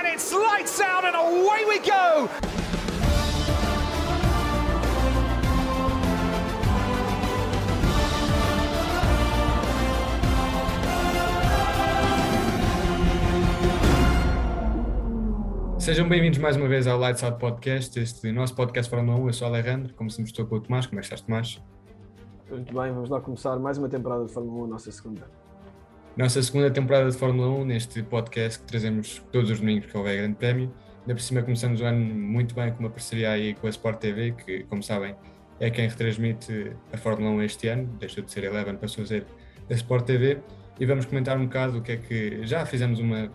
and it's lights out and away we go. Sejam bem-vindos mais uma vez ao Lights Out Podcast, este nosso podcast Fórmula 1. Eu sou o Alejandro, como sempre estou com o Tomás. Como é que estás, Tomás? Muito bem, vamos lá começar mais uma temporada de Fórmula 1, a nossa segunda. Nossa segunda temporada de Fórmula 1, neste podcast que trazemos todos os domingos que houver Grande Prémio. Ainda por cima começamos o ano muito bem com uma parceria aí com a Sport TV, que, como sabem, é quem retransmite a Fórmula 1 este ano, deixou de ser Eleven, passou a ser a Sport TV. E vamos comentar um bocado o que é que. Já fizemos uma,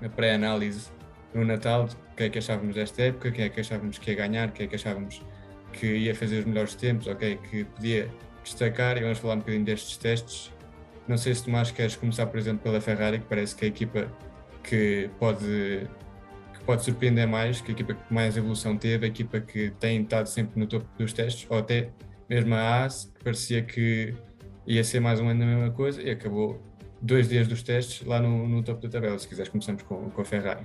uma pré-análise no Natal, o que é que achávamos desta época, quem é que achávamos que ia ganhar, quem é que achávamos que ia fazer os melhores tempos, ok, que podia destacar e vamos falar um bocadinho destes testes. Não sei se Tomás queres começar, por exemplo, pela Ferrari, que parece que é a equipa que pode, que pode surpreender mais, que a equipa que mais evolução teve, a equipa que tem estado sempre no topo dos testes, ou até mesmo a AS, que parecia que ia ser mais um ano da mesma coisa e acabou dois dias dos testes lá no, no topo da tabela. Se quiseres, começamos com, com a Ferrari.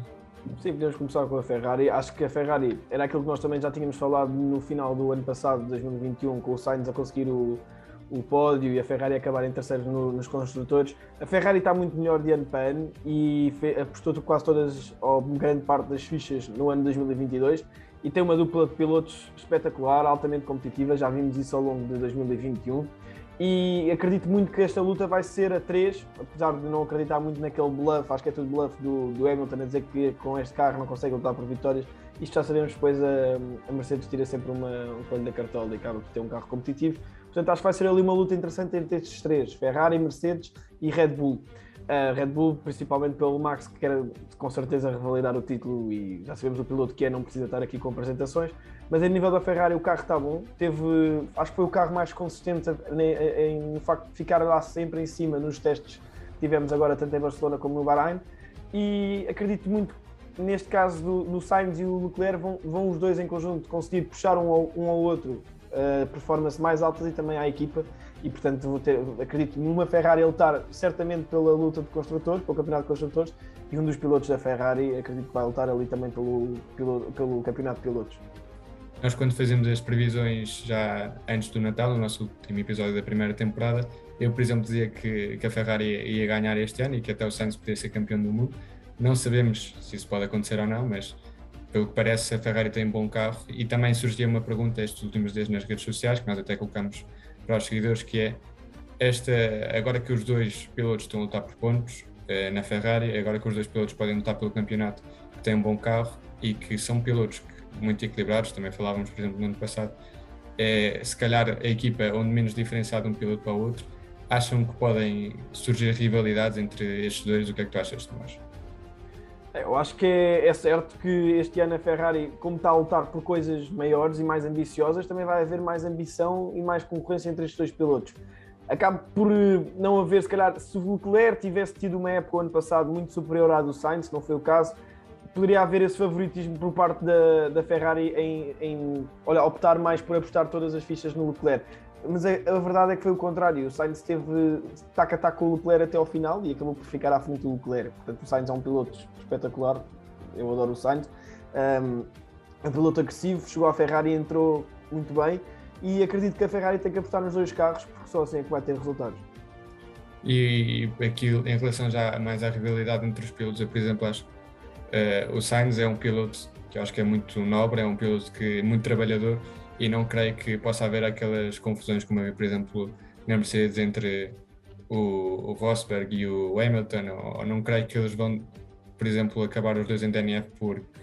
Sim, podemos começar com a Ferrari. Acho que a Ferrari era aquilo que nós também já tínhamos falado no final do ano passado, 2021, com o Sainz a conseguir o, o pódio e a Ferrari acabar em terceiro no, nos construtores. A Ferrari está muito melhor de ano para ano e apostou quase todas, ou grande parte das fichas no ano 2022 e tem uma dupla de pilotos espetacular, altamente competitiva. Já vimos isso ao longo de 2021 e acredito muito que esta luta vai ser a 3, apesar de não acreditar muito naquele bluff, acho que é tudo bluff do, do Hamilton a dizer que com este carro não consegue lutar por vitórias. Isto já sabemos depois a, a Mercedes tira sempre uma, um coelho da cartola e acaba por ter um carro competitivo. Portanto, acho que vai ser ali uma luta interessante entre estes três: Ferrari, Mercedes e Red Bull. Uh, Red Bull, principalmente pelo Max, que quer com certeza revalidar o título e já sabemos o piloto que é, não precisa estar aqui com apresentações. Mas a nível da Ferrari, o carro está bom. Teve, acho que foi o carro mais consistente em, em facto de ficar lá sempre em cima nos testes que tivemos agora, tanto em Barcelona como no Bahrein. E acredito muito neste caso do, no Sainz e o Leclerc vão, vão os dois em conjunto conseguir puxar um ao, um ao outro uh, performance mais altas e também à equipa e portanto vou ter, acredito numa Ferrari a lutar certamente pela luta de construtores, pelo campeonato de construtores e um dos pilotos da Ferrari acredito que vai lutar ali também pelo, pelo, pelo campeonato de pilotos. Nós quando fazemos as previsões já antes do Natal, no nosso último episódio da primeira temporada, eu por exemplo dizia que, que a Ferrari ia ganhar este ano e que até o Sainz podia ser campeão do mundo. Não sabemos se isso pode acontecer ou não, mas pelo que parece a Ferrari tem um bom carro e também surgia uma pergunta estes últimos dias nas redes sociais que nós até colocamos para os seguidores, que é esta, agora que os dois pilotos estão a lutar por pontos eh, na Ferrari, agora que os dois pilotos podem lutar pelo campeonato, que têm um bom carro e que são pilotos muito equilibrados, também falávamos, por exemplo, no ano passado, é, se calhar a equipa onde menos diferenciado um piloto para o outro, acham que podem surgir rivalidades entre estes dois? O que é que tu achas, Tomás? É, eu acho que é, certo que este ano a Ferrari, como está a lutar por coisas maiores e mais ambiciosas, também vai haver mais ambição e mais concorrência entre estes dois pilotos. Acaba por eh, não haver, se calhar, se o Leclerc tivesse tido uma época ano passado muito superior à do Sainz, não foi o caso, poderia haver esse favoritismo por parte da, da Ferrari em, em olha, optar mais por apostar todas as fichas no Leclerc. Mas a, a, verdade é que foi o contrário. O Sainz teve tac a tac com o Leclerc até ao final e acabou por ficar à frente do Leclerc. Portanto, o Sainz é um piloto espetacular. Eu adoro o Sainz. Um, é um piloto agressivo, chegou à Ferrari e entrou muito bem. E acredito que a Ferrari tem que apostar nos dois carros, porque só assim é que vai ter resultados. E aqui, em relação já mais à rivalidade entre os pilotos, eu, por exemplo, acho que uh, o Sainz é um piloto que eu acho que é muito nobre, é um piloto que é muito trabalhador e não creio que possa haver aquelas confusões como por exemplo, na Mercedes entre o, o Rosberg e o Hamilton, ou, não creio que eles vão, por exemplo, acabar os dois em DNF porque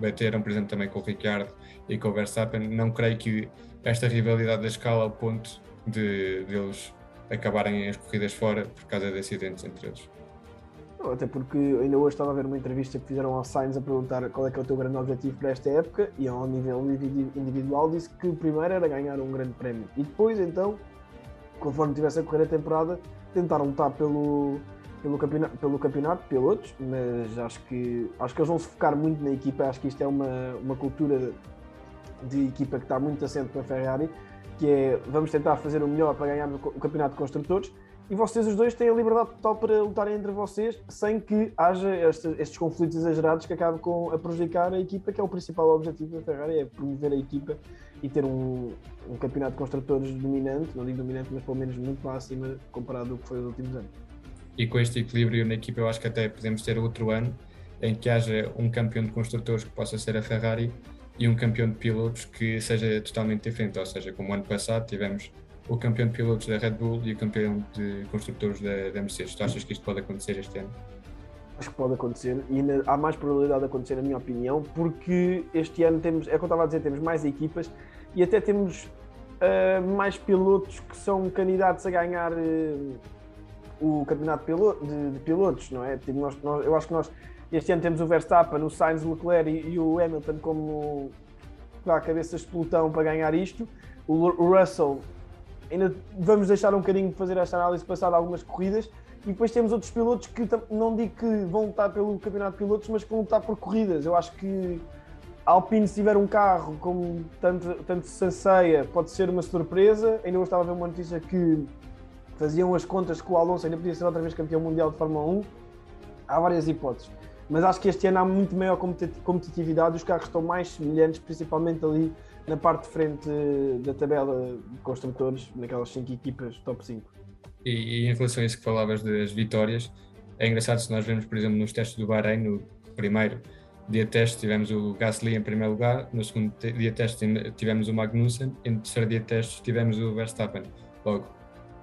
bateram, por exemplo, também com o Ricciardo e com o Verstappen. Não creio que esta rivalidade da escala ao ponto de, de eles acabarem as corridas fora por causa de acidentes entre eles. Até porque ainda hoje estava a ver uma entrevista que fizeram ao Sainz a perguntar qual é que é o teu grande objetivo para esta época e ao nível individual disse que o primeiro era ganhar um grande prémio. E depois então, conforme tivesse a correr a temporada, tentar lutar pelo, pelo, campeonato, pelo campeonato pilotos, mas acho que, acho que eles vão se focar muito na equipa, acho que isto é uma, uma cultura de equipa que está muito assente para a Ferrari, que é vamos tentar fazer o melhor para ganhar o campeonato de construtores e vocês os dois têm a liberdade total para lutarem entre vocês sem que haja este, estes conflitos exagerados que acabam com, a prejudicar a equipa, que é o principal objetivo da Ferrari, é promover a equipa e ter um, um campeonato de construtores dominante, não digo dominante, mas pelo menos muito lá acima comparado ao que foi os últimos anos. E com este equilíbrio na equipa, eu acho que até podemos ter outro ano em que haja um campeão de construtores que possa ser a Ferrari e um campeão de pilotos que seja totalmente diferente, ou seja, como o ano passado tivemos o campeão de pilotos da Red Bull e o campeão de construtores da, da Mercedes. Tu achas que isto pode acontecer este ano? Acho que pode acontecer e ainda há mais probabilidade de acontecer, na minha opinião, porque este ano temos, é como eu estava a dizer, temos mais equipas e até temos uh, mais pilotos que são candidatos a ganhar uh, o campeonato de, de, pilotos, não é? Tipo, nós, nós, eu acho que nós este ano temos o Verstappen, o Sainz, o Leclerc e, e o Hamilton como a cabeças de pelotão para ganhar isto. O, o Russell ainda vamos deixar um bocadinho de fazer esta análise passada algumas corridas e depois temos outros pilotos que não digo que vão lutar pelo campeonato de pilotos, mas que vão lutar por corridas. Eu acho que a Alpine, se tiver um carro como tanto, tanto Sanseia, pode ser uma surpresa. Ainda hoje estava a ver uma notícia que faziam as contas que o Alonso ainda podia ser outra vez campeão mundial de Fórmula 1. Há várias hipóteses. Mas acho que este ano há muito maior competitividade, os carros estão mais semelhantes, principalmente ali na parte de frente da tabela de construtores, naquelas 5 equipas top 5. E, e, em relação a isso que falavas das vitórias, é engraçado se nós vemos, por exemplo, nos testes do Bahrein, no primeiro dia de teste tivemos o Gasly em primeiro lugar, no segundo dia de teste tivemos o Magnussen, e no terceiro dia de teste tivemos o Verstappen. Logo,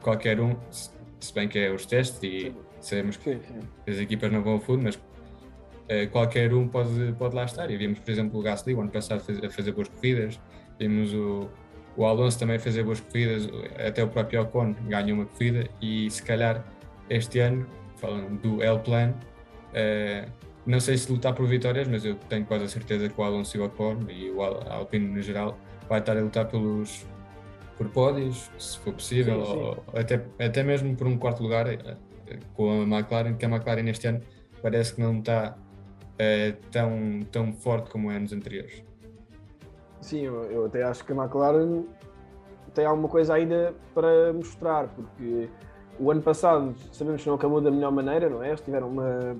qualquer um, se bem que é os testes e sabemos que as equipas não vão ao fundo, mas uh, qualquer um pode, pode lá estar. E vimos, por exemplo, o Gasly o ano passado a fazer boas corridas, vimos o, o Alonso também fazer boas corridas, até o próprio Ocon ganhou uma corrida e se calhar este ano, falando do L-Plan, uh, não sei se lutar por vitórias, mas eu tenho quase a certeza que o Alonso e o Ocon e o Alpine no geral vai estar a lutar pelos por pódios, se for possível, sim, sim. Ou, até, até mesmo por um quarto lugar eh, com a McLaren, que a McLaren este ano parece que não está é, tão, tão forte como é nos anteriores. Sim, eu, até acho que a McLaren tem alguma coisa ainda para mostrar, porque o ano passado sabemos que não acabou da melhor maneira, não é? Eles tiveram uma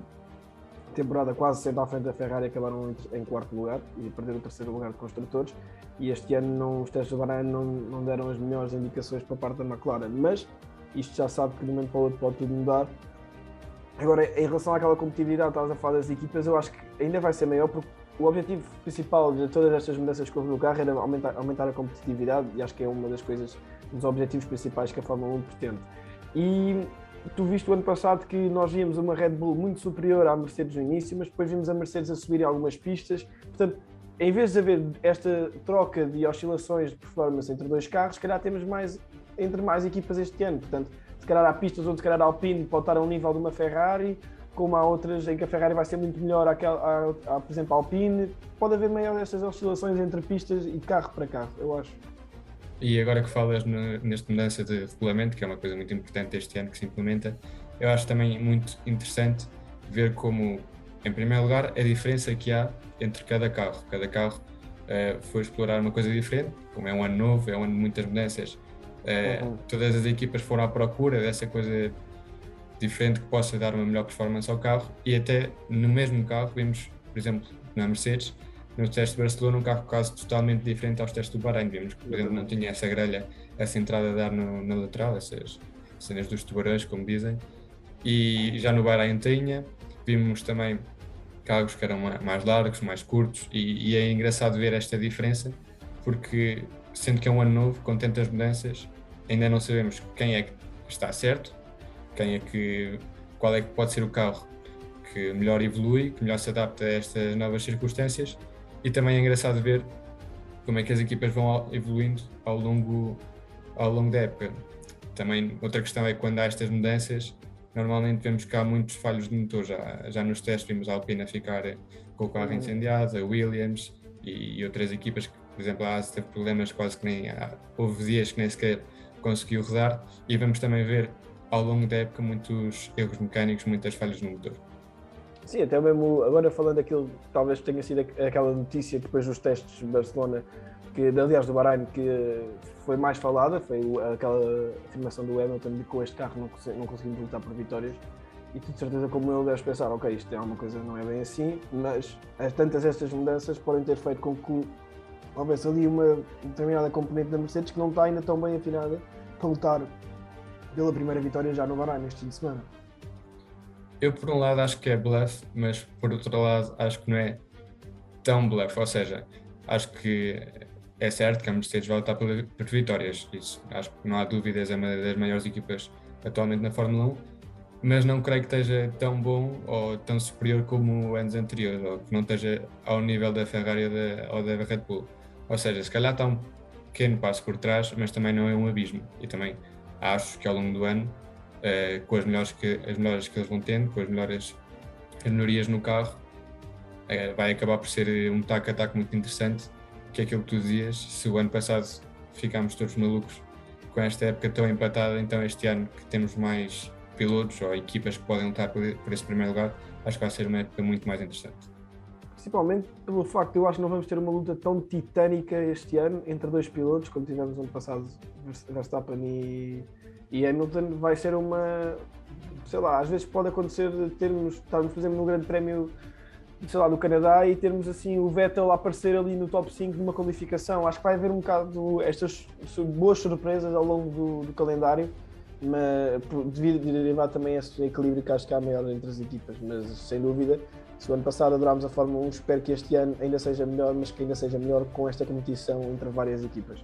temporada quase sempre à frente da Ferrari acabaram em quarto lugar e perderam o terceiro lugar de construtores. E este ano não, os testes do Bahrein não, não deram as melhores indicações para a parte da McLaren, mas isto já sabe que de um momento para o outro pode tudo mudar Agora, em relação àquela competitividade, estavas a falar das equipas, eu acho que ainda vai ser maior porque o objetivo principal de todas estas mudanças que houve no carro era aumentar, aumentar a competitividade e acho que é uma das coisas, um dos objetivos principais que a Fórmula 1 pretende. E tu viste o ano passado que nós víamos uma Red Bull muito superior à Mercedes no início, mas depois vimos a Mercedes a subir em algumas pistas. Portanto, em vez de haver esta troca de oscilações de performance entre dois carros, se calhar temos mais entre mais equipas este ano. Portanto, se calhar há pistas onde se calhar a Alpine pode estar a um nível de uma Ferrari, como há outras em que a Ferrari vai ser muito melhor, àquela, à, por exemplo, a Alpine. Pode haver maior estas oscilações entre pistas e carro para carro, eu acho. E agora que falas no, nesta mudança de regulamento, que é uma coisa muito importante este ano que se implementa, eu acho também muito interessante ver como, em primeiro lugar, a diferença que há entre cada carro. Cada carro uh, foi explorar uma coisa diferente, como é um ano novo, é um ano de muitas mudanças, é, uhum. Todas as equipas foram à procura dessa coisa diferente que possa dar uma melhor performance ao carro e até no mesmo carro vimos, por exemplo, na Mercedes, no teste de Barcelona, um carro quase totalmente diferente aos testes do Bahrein. Vimos que, por exemplo, não tinha essa grelha, essa entrada a dar no, na lateral, essas cenas dos tubarões, como dizem. E já no Bahrein tinha. Vimos também carros que eram mais largos, mais curtos, e, e é engraçado ver esta diferença, porque sendo que é um ano novo, com tantas mudanças, ainda não sabemos quem é que está certo, quem é que, qual é que pode ser o carro que melhor evolui, que melhor se adapta a estas novas circunstâncias e também é engraçado ver como é que as equipas vão evoluindo ao longo, ao longo da época. Também outra questão é quando há estas mudanças, normalmente vemos que há muitos falhos de motor. Já, já nos testes vimos a Alpine ficar com o carro uhum. incendiado, a Williams e, e outras equipas que, por exemplo, a Asa teve problemas quase que nem. Houve dias que nem sequer conseguiu rodar e vamos também ver ao longo da época muitos erros mecânicos, muitas falhas no motor. Sim, até mesmo agora falando daquilo, talvez tenha sido aquela notícia depois dos testes de Barcelona, que aliás do Bahrein, que foi mais falada, foi aquela afirmação do Hamilton de que com este carro não, não conseguimos lutar por vitórias. E tu de certeza como eu deves pensar, ok, isto é uma coisa não é bem assim, mas tantas estas mudanças podem ter feito com que houvesse ali uma determinada componente da Mercedes que não está ainda tão bem afinada para lutar pela primeira vitória já no Bahrein neste fim de semana. Eu, por um lado, acho que é bluff, mas por outro lado, acho que não é tão bluff. Ou seja, acho que é certo que a Mercedes vai lutar por, vitórias. Isso, acho que não há dúvidas, é uma das maiores equipas atualmente na Fórmula 1, mas não creio que esteja tão bom ou tão superior como anos anteriores, ou que não esteja ao nível da Ferrari ou da, ou da Red Bull. Ou seja, se calhar está um pequeno passo por trás, mas também não é um abismo. E também acho que ao longo do ano uh, com as melhores, que, as melhores que eles vão tendo, com as melhores as melhorias no carro, uh, vai acabar por ser um taco a taco muito interessante, que é aquilo que tu dizias, se o ano passado ficámos todos malucos com esta época tão empatada, então este ano que temos mais pilotos ou equipas que podem lutar por, por esse primeiro lugar, acho que vai ser uma época muito mais interessante. Principalmente pelo facto, eu acho que não vamos ter uma luta tão titânica este ano entre dois pilotos, como tivemos ano passado, Verstappen e, e Hamilton vai ser uma. Sei lá, às vezes pode acontecer termos, estarmos, por exemplo, no Grande Prémio sei lá, do Canadá e termos assim o Vettel aparecer ali no top 5 de uma qualificação. Acho que vai haver um bocado estas boas surpresas ao longo do, do calendário, mas devido derivar também esse equilíbrio que acho que há maior entre as equipas. Mas sem dúvida, se o ano passado adorámos a Fórmula 1, espero que este ano ainda seja melhor, mas que ainda seja melhor com esta competição entre várias equipas.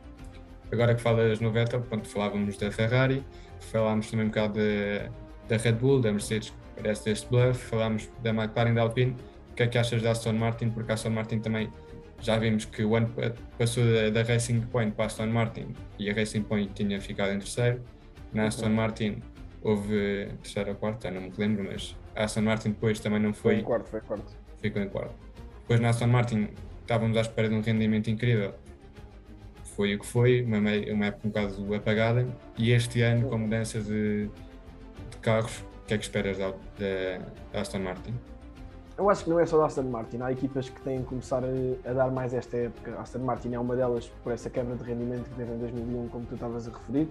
Agora que falas no Vettel, pronto, falávamos da Ferrari, falámos também um bocado da, Red Bull, da Mercedes, parece deste bluff, falámos da McLaren da Alpine. O que é que achas da Aston Martin? Porque a Aston Martin também já vimos que o ano passou da, da Racing Point para a Aston Martin e a Racing Point tinha ficado em terceiro. Na Aston. Martin houve terceiro ou quarto, não me lembro, mas a Aston Martin depois também não foi. Foi em quarto, foi quarto. Ficou em quarto. Depois na Aston Martin estávamos à espera de um rendimento incrível foi o que foi, uma, uma época um bocado apagada. E este ano, com mudança de, de carros, o que é que esperas da, da Aston Martin? Eu acho que não é só da Aston Martin, há equipas que têm que começar a, a, dar mais esta época. A Aston Martin é uma delas por essa quebra de rendimento que teve em 2001, como tu estavas a referir,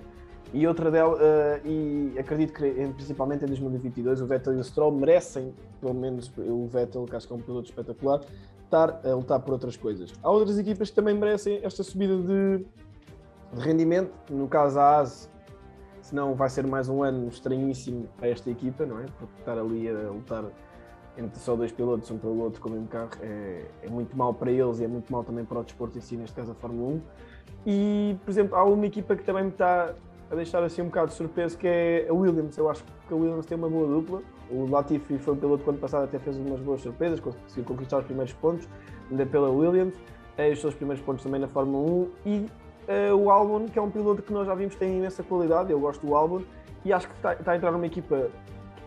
e outra delas, uh, e acredito que principalmente em 2022, o Vettel e o Stroll merecem, pelo menos o Vettel, que acho que é um piloto espetacular, estar a lutar por outras coisas. Há outras equipas que também merecem esta subida de, de rendimento, no caso a ASE, senão vai ser mais um ano estranhíssimo a esta equipa, não é? Porque estar ali a lutar entre só dois pilotos, um pelo outro com o mesmo carro, é, é muito mal para eles e é muito mal também para o desporto em si, neste caso a Fórmula 1. E, por exemplo, há uma equipa que também me está a deixar assim um bocado de surpresa, que é a Williams. Eu acho que a Williams tem uma boa dupla. O Latifi foi piloto quando passado, até fez umas boas surpresas, conseguiu conquistar os primeiros pontos, ainda pela Williams, é os seus primeiros pontos também na Fórmula 1. E uh, o Albon, que é um piloto que nós já vimos tem imensa qualidade, eu gosto do Albon, e acho que está, está a entrar numa equipa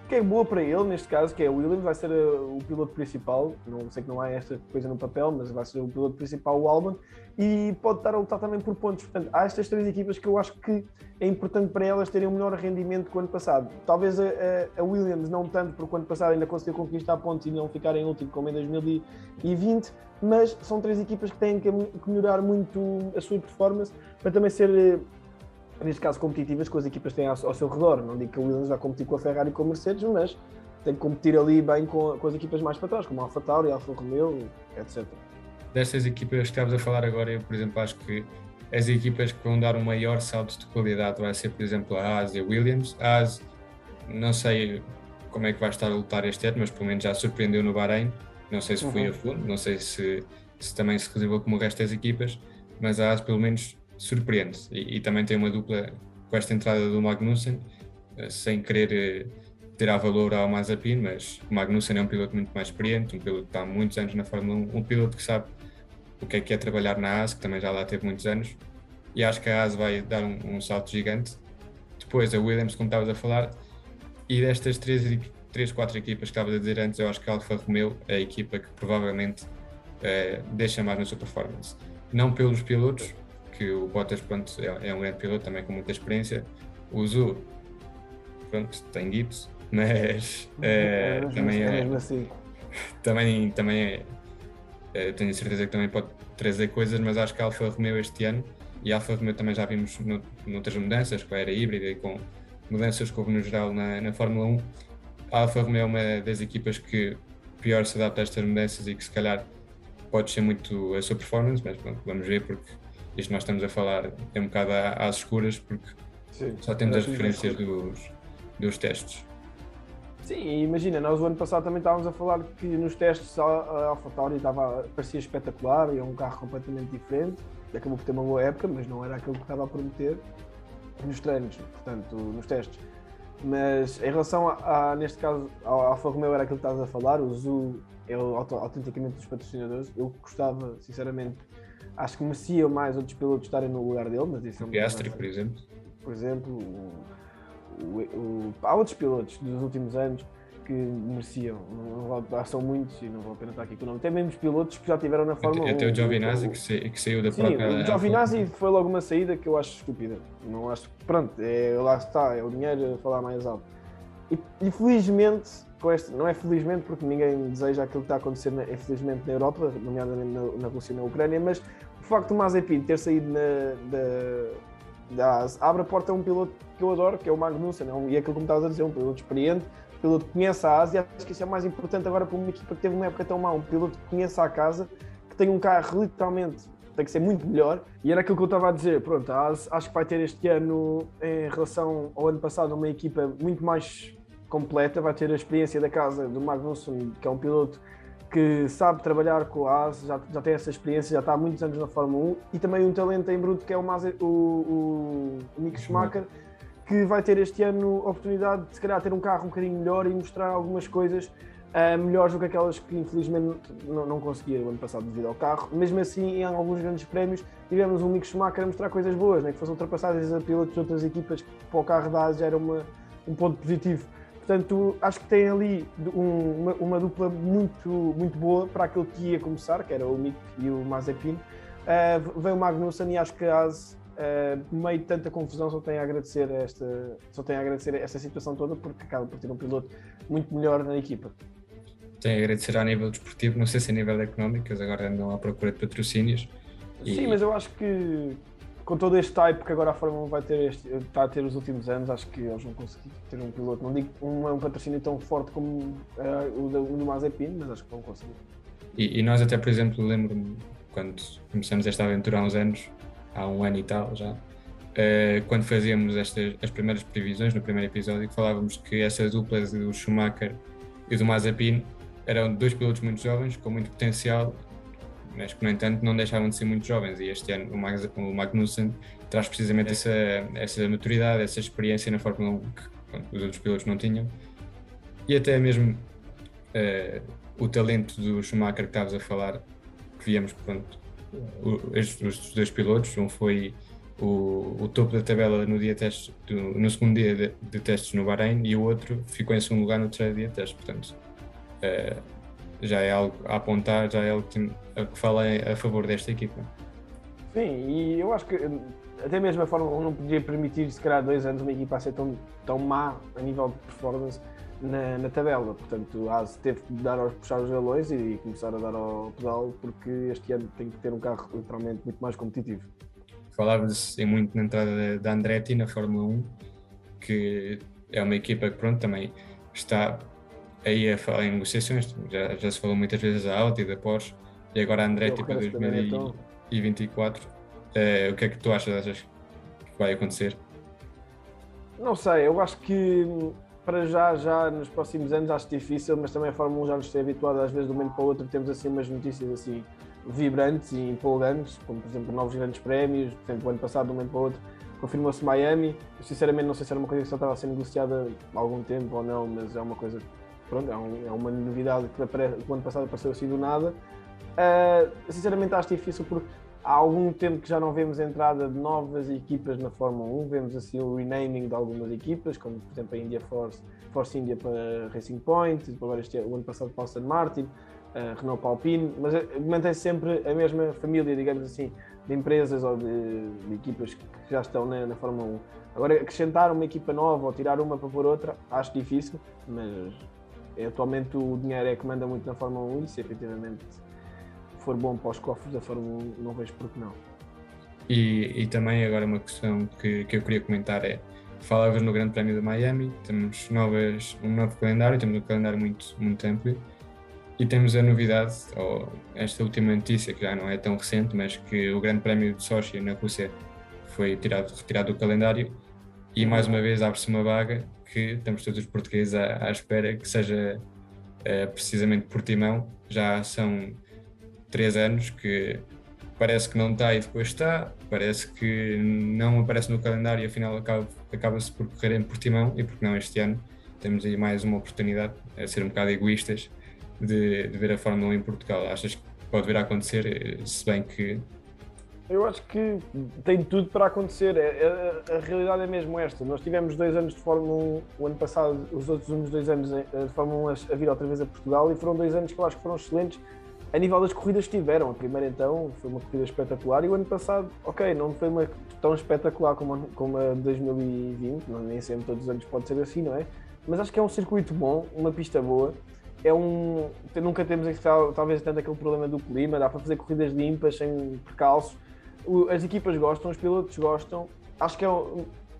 que é boa para ele, neste caso, que é o Williams, vai ser uh, o piloto principal. Não sei que não há esta coisa no papel, mas vai ser o piloto principal, o Albon, e pode estar a lutar também por pontos. Portanto, há estas três equipas que eu acho que é importante para elas terem um melhor rendimento que o ano passado. Talvez a, a, Williams não tanto, porque o ano passado ainda conseguiu conquistar pontos e não ficar em último como em 2020, mas são três equipas que têm que melhorar muito a sua performance para também ser uh, neste caso competitivas que as equipas têm ao, ao, seu redor. Não digo que a Williams vai competir com a Ferrari e com a Mercedes, mas tem que competir ali bem com, com as equipas mais para trás, como a Alfa Tauri, a Alfa Romeo, etc. Destas equipas que estamos a falar agora, eu, por exemplo, acho que as equipas que vão dar um maior salto de qualidade vai ser, por exemplo, a Haas e a Williams. A Haas, não sei como é que vai estar a lutar este ano, mas pelo menos já surpreendeu no Bahrein. Não sei se foi uhum. a fundo, não sei se, se também se resolveu como o resto das equipas, mas a Haas pelo menos surpreende. E, e, também tem uma dupla com esta entrada do Magnussen, eh, sem querer eh, tirar valor ao Mazepin, mas o Magnussen é um piloto muito mais experiente, um piloto que está há muitos anos na Fórmula 1, um piloto que sabe o que é que é trabalhar na AS, que também já lá teve muitos anos, e acho que a AS vai dar um, um salto gigante. Depois a Williams, como estavas a falar, e destas três, três quatro equipas que estavas a dizer antes, eu acho que a Alfa Romeo é a equipa que provavelmente eh, deixa mais na sua performance. Não pelos pilotos, que o Bottas pronto, é, é um grande piloto também com muita experiência. O Zu, pronto, tem gipso, mas é, também é, assim. também, também é, é, tenho certeza que também pode trazer coisas, mas acho que a Alfa Romeo este ano e a Alfa Romeo também já vimos no, noutras mudanças, com a era híbrida e com mudanças que houve no geral na, na Fórmula 1. A Alfa Romeo é uma das equipas que pior se adapta a estas mudanças e que se calhar pode ser muito a sua performance, mas pronto, vamos ver porque isto nós estamos a falar é um bocado às escuras porque Sim, só temos as referências dos, dos testes. Sim, imagina, nós o ano passado também estávamos a falar que nos testes a AlphaTauri estava, parecia espetacular e é um carro completamente diferente, acabou por ter uma boa época, mas não era aquilo que estava a prometer nos treinos, portanto, nos testes. Mas em relação a, a neste caso, ao Alfa Romeo era aquilo que estás a falar, o Zu é autenticamente dos patrocinadores. Eu gostava, sinceramente, acho que merecia mais outros pilotos estarem no lugar dele, mas isso é um Piastri, por exemplo. Por exemplo, o, o, o, há outros pilotos dos últimos anos que mereciam, não, não, são muitos e não vale a pena estar aqui com o nome. Tem mesmo pilotos que já tiveram na Fórmula 1. Até o Giovinazzi que, sa, que saiu da Sim, própria. O Giovinazzi foi logo uma saída que eu acho estúpida. Não acho. Pronto, é, lá está, é o dinheiro a falar mais alto. E, infelizmente, com este, não é felizmente porque ninguém deseja aquilo que está a acontecer, na, infelizmente, na Europa, nomeadamente na, na Rússia e na Ucrânia, mas o facto do Mazepin ter saído na, da, abre a porta a um piloto que eu adoro, que é o Magnussen, é um, e é aquilo que me estás a dizer, um piloto experiente, piloto que conhece a Ásia, acho que isso é mais importante agora para uma equipa que teve uma época tão má, um piloto que conhece a casa, que tem um carro literalmente tem que ser muito melhor. E era aquilo que eu estava a dizer. Pronto, acho que vai ter este ano, em relação ao ano passado, uma equipa muito mais completa, vai ter a experiência da casa do Magnussen, que é um piloto que sabe trabalhar com a AS, já, já tem essa experiência, já está há muitos anos na Fórmula 1 e também um talento em bruto que é o, Maze, o, o, o Mick Schumacher, que vai ter este ano a oportunidade de se calhar ter um carro um bocadinho melhor e mostrar algumas coisas uh, melhores do que aquelas que infelizmente não, não conseguia o ano passado devido ao carro. Mesmo assim, em alguns grandes prémios, tivemos um Mick Schumacher a mostrar coisas boas, né? que fossem ultrapassadas a pilotos de outras equipas, que para o carro da AS já era uma, um ponto positivo. Portanto, acho que tem ali um, uma, uma, dupla muito, muito boa para aquilo que ia começar, que era o Mick e o Mazepin. Uh, veio o Magnussen e acho que a AS, uh, no meio de tanta confusão, só tem a agradecer esta, só tem a agradecer esta situação toda, porque acaba por ter um piloto muito melhor na equipa. Tem a agradecer a nível desportivo, não sei se a nível económico, eles agora andam à procura de patrocínios. Sim, e... mas eu acho que com todo este type que agora a Fórmula 1 vai ter este, está a ter os últimos anos, acho que eles vão conseguir ter um piloto. Não digo um, um patrocínio tão forte como uh, o, do, o do Mazepin, mas acho que vão conseguir. E, e nós até, por exemplo, lembro-me quando começamos esta aventura há uns anos, há um ano e tal já, uh, quando fazíamos estas, as primeiras previsões no primeiro episódio, falávamos que essa dupla do Schumacher e do Mazepin eram dois pilotos muito jovens, com muito potencial mas que, no entanto, não deixavam de ser muito jovens. E este ano o, Magnussen traz precisamente essa, essa maturidade, essa experiência na Fórmula 1 que pronto, os outros pilotos não tinham. E até mesmo uh, o talento do Schumacher que estavas a falar, que víamos, pronto, os dois pilotos, um foi o, o, topo da tabela no dia testes, do, no segundo dia de, de, testes no Bahrein e o outro ficou em segundo lugar no terceiro dia de testes. Portanto, uh, já é algo a apontar, já é algo que, que fala a favor desta equipa. Sim, e eu acho que até mesmo a Fórmula 1 não podia permitir, se calhar, dois anos uma equipa a ser tão, tão má a nível de performance na, na tabela. Portanto, a ASE teve que dar aos, puxar os galões e começar a dar ao pedal, porque este ano tem que ter um carro literalmente muito mais competitivo. Falava-se muito na entrada da Andretti na Fórmula 1, que é uma equipa que, pronto, também está aí a falar em negociações, já, já se falou muitas vezes da Audi, da Porsche, e agora a Andretti para 2024. Uh, o que é que tu achas, achas que vai acontecer? Não sei, eu acho que para já, já nos próximos anos acho difícil, mas também a Fórmula 1 já nos tem habituado, às vezes de um momento para o outro temos assim umas notícias assim vibrantes e empolgantes, como por exemplo novos grandes prémios, por exemplo o ano passado de um momento para o outro confirmou-se Miami, eu sinceramente não sei se era uma coisa que só estava a ser negociada há algum tempo ou não, mas é uma coisa pronto, é, um, é uma novidade que, o ano passado apareceu assim do nada. Uh, sinceramente acho difícil porque há algum tempo que já não vemos a entrada de novas equipas na Fórmula 1, vemos assim o renaming de algumas equipas, como por exemplo a India Force, Force India para Racing Point, agora este o ano passado para Aston Martin, uh, Renault para Alpine, mas eh, mantém sempre a mesma família, digamos assim, de empresas ou de, de equipas que já estão na, na Fórmula 1. Agora acrescentar uma equipa nova ou tirar uma para pôr outra, acho difícil, mas é, atualmente o dinheiro é que manda muito na Fórmula 1 e se efetivamente for bom para os cofres da Fórmula 1, não vejo por que não. E, e também agora uma questão que, que eu queria comentar é, falavas no Grande Prémio de Miami, temos novas, um novo calendário, temos um calendário muito, muito amplo, e temos a novidade, ou esta última notícia, que já não é tão recente, mas que o Grande Prémio de Sochi na Rússia foi tirado, retirado do calendário e mais uma vez abre-se uma vaga que estamos todos os portugueses à, à espera que seja uh, precisamente Portimão. Já são três anos que parece que não está e depois está, parece que não aparece no calendário e afinal acaba-se acaba por correr em Portimão e porque não este ano temos aí mais uma oportunidade a ser um bocado egoístas de, de ver a Fórmula 1 em Portugal. Achas que pode vir a acontecer, eh, se bem que eu acho que tem tudo para acontecer. A, é, a, é, a, realidade é mesmo esta. Nós tivemos dois anos de Fórmula 1, o ano passado, os outros uns dois anos eh, de Fórmula 1 a vir outra vez a Portugal e foram dois anos que eu acho que foram excelentes a nível das corridas que tiveram. A primeira então foi uma corrida espetacular e o ano passado, ok, não foi uma tão espetacular como, como a de 2020, não, nem sempre todos os anos pode ser assim, não é? Mas acho que é um circuito bom, uma pista boa é um. Nunca temos talvez tanto aquele problema do clima, dá para fazer corridas limpas, sem percalços. As equipas gostam, os pilotos gostam. Acho que é,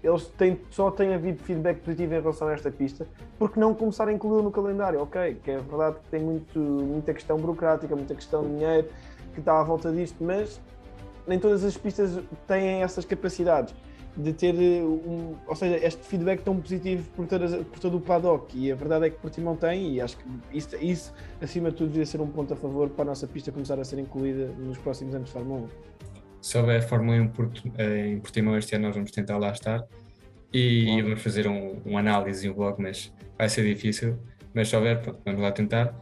eles têm, só têm havido feedback positivo em relação a esta pista, porque não começar a incluí no calendário, ok? Que é verdade que tem muito, muita questão burocrática, muita questão de dinheiro que está à volta disto, mas nem todas as pistas têm essas capacidades de ter eh, um, ou seja, este feedback tão positivo por, todas, por todo o paddock e a verdade é que Portimão tem e acho que isso, isso acima de tudo devia ser um ponto a favor para a nossa pista começar a ser incluída nos próximos anos de Fórmula 1. Se houver Fórmula 1 eh, em Portimão este ano nós vamos tentar lá estar e, vamos fazer um, um análise e um vlog, mas vai ser difícil, mas se houver, vamos lá tentar.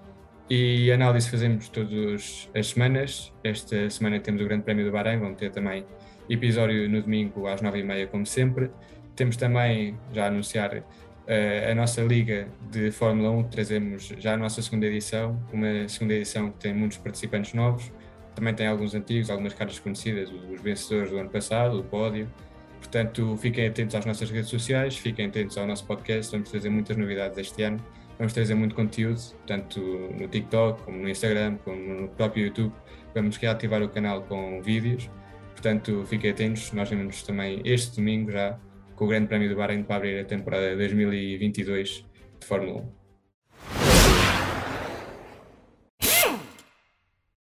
E análise fazemos todas as semanas. Esta semana temos o Grande Prémio do Bahrein, vamos ter também episódio no domingo às nove e meia, como sempre. Temos também, já a anunciar, uh, a nossa Liga de Fórmula 1, trazemos já a nossa segunda edição, uma segunda edição que tem muitos participantes novos, também tem alguns antigos, algumas caras conhecidas, os vencedores do ano passado, o pódio. Portanto, fiquem atentos às nossas redes sociais, fiquem atentos ao nosso podcast, vamos trazer muitas novidades este ano, vamos trazer muito conteúdo, tanto no TikTok, como no Instagram, como no próprio YouTube. Vamos reativar o canal com vídeos Portanto, fiquem atentos, nós vemos também este domingo já com o Grande Prémio do Bahrein para abrir a temporada 2022 de Fórmula 1.